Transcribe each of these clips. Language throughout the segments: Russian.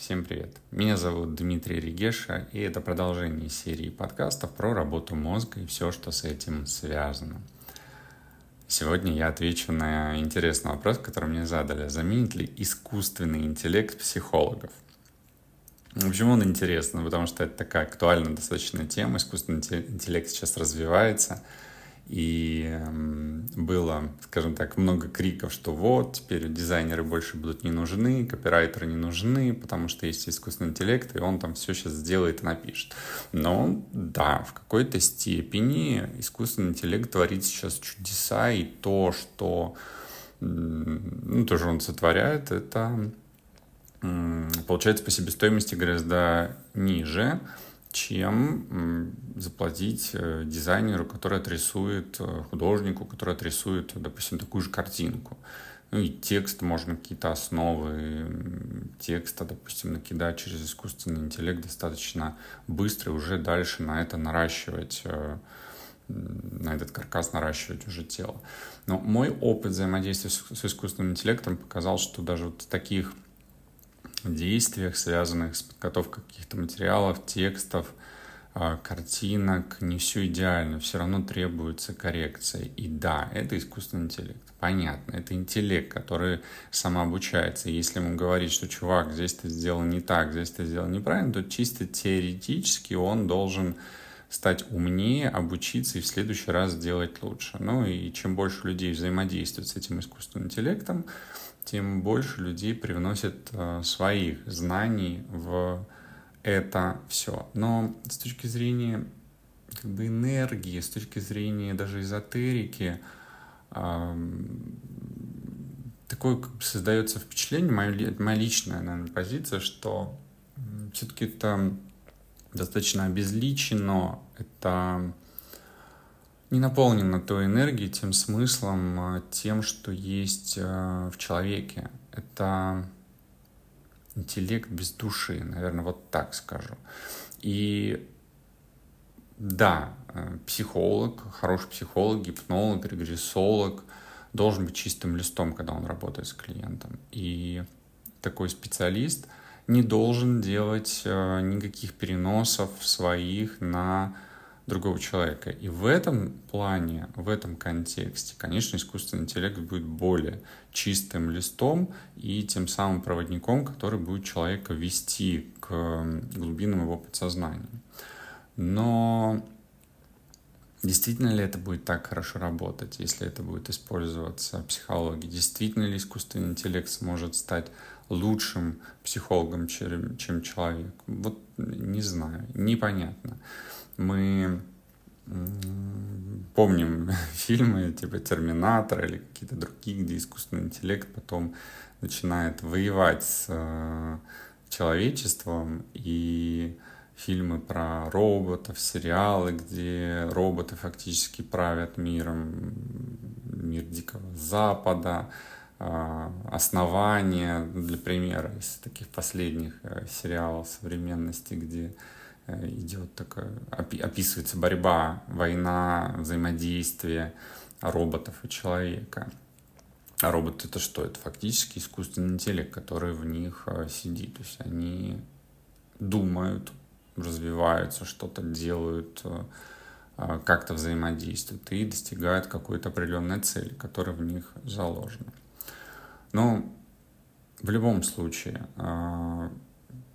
Всем привет! Меня зовут Дмитрий Регеша, и это продолжение серии подкастов про работу мозга и все, что с этим связано. Сегодня я отвечу на интересный вопрос, который мне задали. Заменит ли искусственный интеллект психологов? Почему он интересный? Потому что это такая актуальная достаточно тема. Искусственный интеллект сейчас развивается – и эм, было, скажем так, много криков, что вот, теперь дизайнеры больше будут не нужны, копирайтеры не нужны, потому что есть искусственный интеллект, и он там все сейчас сделает и напишет. Но да, в какой-то степени искусственный интеллект творит сейчас чудеса, и то, что ну, тоже он сотворяет, это получается по себестоимости гораздо ниже, чем заплатить э, дизайнеру, который отрисует, э, художнику, который отрисует, допустим, такую же картинку. Ну и текст можно какие-то основы текста, допустим, накидать через искусственный интеллект достаточно быстро и уже дальше на это наращивать, э, на этот каркас наращивать уже тело. Но мой опыт взаимодействия с искусственным интеллектом показал, что даже вот в таких действиях, связанных с подготовкой каких-то материалов, текстов, а, картинок, не все идеально, все равно требуется коррекция. И да, это искусственный интеллект. Понятно, это интеллект, который самообучается. Если ему говорить, что чувак, здесь ты сделал не так, здесь ты сделал неправильно, то чисто теоретически он должен стать умнее, обучиться и в следующий раз сделать лучше. Ну и чем больше людей взаимодействует с этим искусственным интеллектом, тем больше людей привносит э, своих знаний в это все. Но с точки зрения как бы энергии, с точки зрения даже эзотерики, такое как бы создается впечатление, моя, моя личная, наверное, позиция, что все-таки это достаточно обезличено, это не наполнена той энергией, тем смыслом, а, тем, что есть а, в человеке. Это интеллект без души, наверное, вот так скажу. И да, э, психолог, хороший психолог, гипнолог, регрессолог должен быть чистым листом, когда он работает с клиентом. И такой специалист не должен делать э, никаких переносов своих на другого человека. И в этом плане, в этом контексте, конечно, искусственный интеллект будет более чистым листом и тем самым проводником, который будет человека вести к глубинам его подсознания. Но Действительно ли это будет так хорошо работать, если это будет использоваться психологией? Действительно ли искусственный интеллект сможет стать лучшим психологом, чем человек? Вот не знаю, непонятно мы помним фильмы типа «Терминатор» или какие-то другие, где искусственный интеллект потом начинает воевать с э, человечеством, и фильмы про роботов, сериалы, где роботы фактически правят миром, мир Дикого Запада, э, основания, для примера, из таких последних э, сериалов современности, где идет такая, описывается борьба, война, взаимодействие роботов и человека. А робот это что? Это фактически искусственный интеллект, который в них э, сидит. То есть они думают, развиваются, что-то делают, э, как-то взаимодействуют и достигают какой-то определенной цели, которая в них заложена. Но в любом случае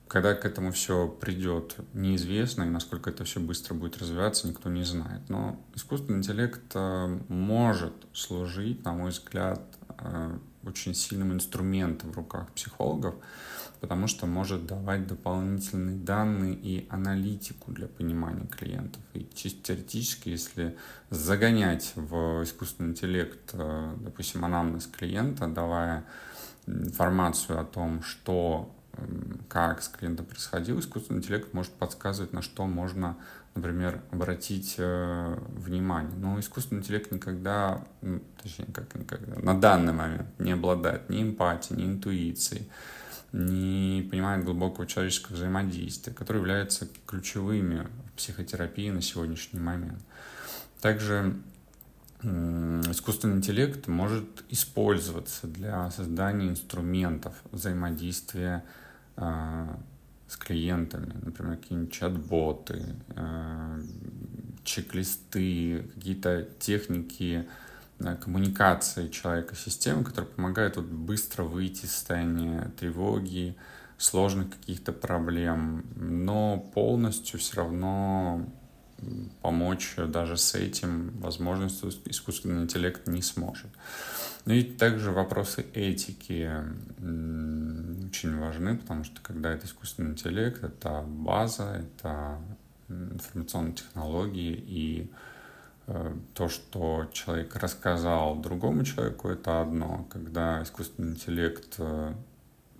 когда к этому все придет, неизвестно, и насколько это все быстро будет развиваться, никто не знает. Но искусственный интеллект э, может служить, на мой взгляд, э, очень сильным инструментом в руках психологов, потому что может давать дополнительные данные и аналитику для понимания клиентов. И чисто теоретически, если загонять в искусственный интеллект, э, допустим, анамнез клиента, давая информацию о том, что как с клиентом происходило, искусственный интеллект может подсказывать, на что можно, например, обратить э, внимание. Но искусственный интеллект никогда, точнее, как никогда, на данный момент не обладает ни эмпатией, ни интуицией, не понимает глубокого человеческого взаимодействия, которые являются ключевыми в психотерапии на сегодняшний момент. Также искусственный интеллект может использоваться для создания инструментов взаимодействия э, с клиентами, например, какие-нибудь чат-боты, э, чек-листы, какие-то техники э, коммуникации человека с системой, которые помогают вот быстро выйти из состояния тревоги, сложных каких-то проблем, но полностью все равно помочь даже с этим возможностью искусственный интеллект не сможет. Ну и также вопросы этики очень важны, потому что когда это искусственный интеллект, это база, это информационные технологии и э, то, что человек рассказал другому человеку, это одно. Когда искусственный интеллект э,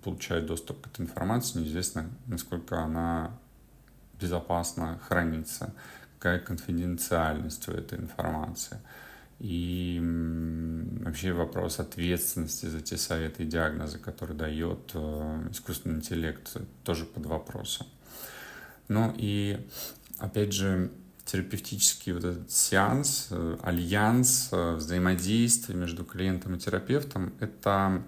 получает доступ к этой информации, неизвестно, насколько она безопасно хранится, какая конфиденциальность у этой информации. И вообще вопрос ответственности за те советы и диагнозы, которые дает э, искусственный интеллект, тоже под вопросом. Ну и, опять же, терапевтический вот этот сеанс, э, альянс, э, взаимодействие между клиентом и терапевтом — это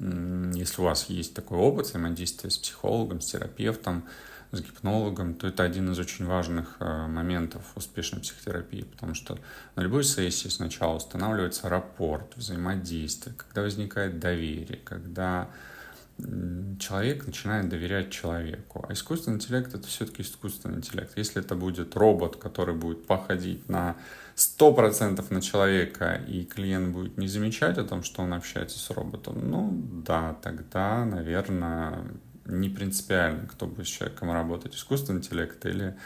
если у вас есть такой опыт взаимодействия с психологом, с терапевтом, с гипнологом, то это один из очень важных э, моментов успешной психотерапии, потому что на любой сессии сначала устанавливается рапорт, взаимодействие, когда возникает доверие, когда человек начинает доверять человеку. А искусственный интеллект — это все-таки искусственный интеллект. Если это будет робот, который будет походить на 100% на человека, и клиент будет не замечать о том, что он общается с роботом, ну да, тогда, наверное, не принципиально, кто будет с человеком работать, искусственный интеллект или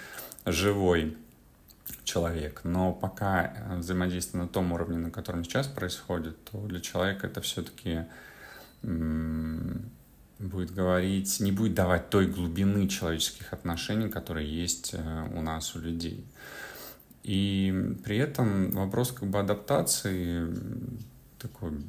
живой человек. Но пока взаимодействие на том уровне, на котором сейчас происходит, то для человека это все-таки будет говорить, не будет давать той глубины человеческих отношений, которые есть э, у нас, у людей. И при этом вопрос как бы адаптации такой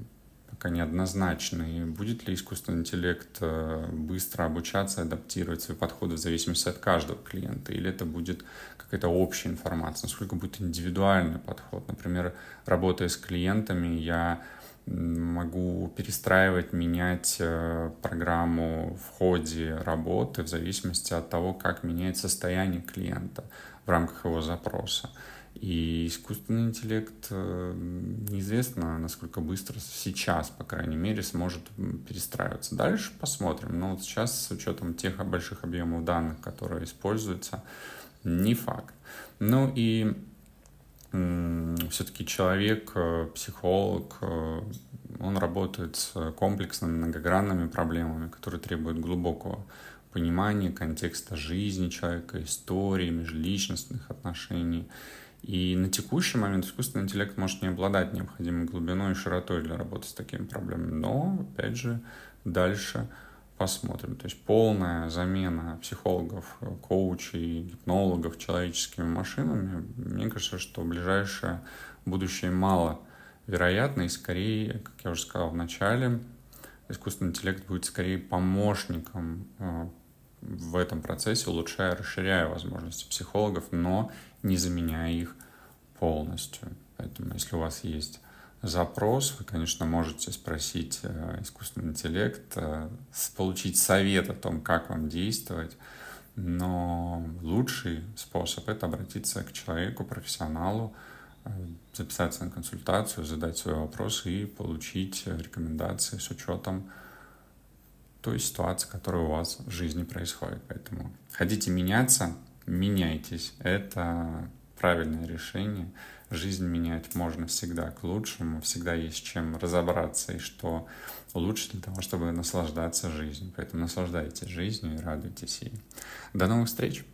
пока неоднозначный. Будет ли искусственный интеллект э, быстро обучаться, адаптировать свои подходы в зависимости от каждого клиента? Или это будет какая-то общая информация? Насколько будет индивидуальный подход? Например, работая с клиентами, я могу перестраивать, менять э, программу в ходе работы в зависимости от того, как меняется состояние клиента в рамках его запроса. И искусственный интеллект э, неизвестно, насколько быстро сейчас, по крайней мере, сможет перестраиваться. Дальше посмотрим. Но вот сейчас с учетом тех больших объемов данных, которые используются, не факт. Ну и все-таки человек, э, психолог, э, он работает с комплексными, многогранными проблемами, которые требуют глубокого понимания контекста жизни человека, истории, межличностных отношений. И на текущий момент искусственный интеллект может не обладать необходимой глубиной и широтой для работы с такими проблемами. Но, опять же, дальше посмотрим. То есть полная замена психологов, коучей, гипнологов человеческими машинами, мне кажется, что ближайшее будущее мало вероятно, и скорее, как я уже сказал в начале, искусственный интеллект будет скорее помощником э, в этом процессе, улучшая, расширяя возможности психологов, но не заменяя их полностью. Поэтому, если у вас есть запрос, вы, конечно, можете спросить э, искусственный интеллект, э, получить совет о том, как вам действовать, но лучший способ — это обратиться к человеку, профессионалу, э, записаться на консультацию, задать свои вопросы и получить рекомендации с учетом той ситуации, которая у вас в жизни происходит. Поэтому хотите меняться, меняйтесь. Это правильное решение. Жизнь менять можно всегда к лучшему, всегда есть чем разобраться и что лучше для того, чтобы наслаждаться жизнью. Поэтому наслаждайтесь жизнью и радуйтесь ей. До новых встреч!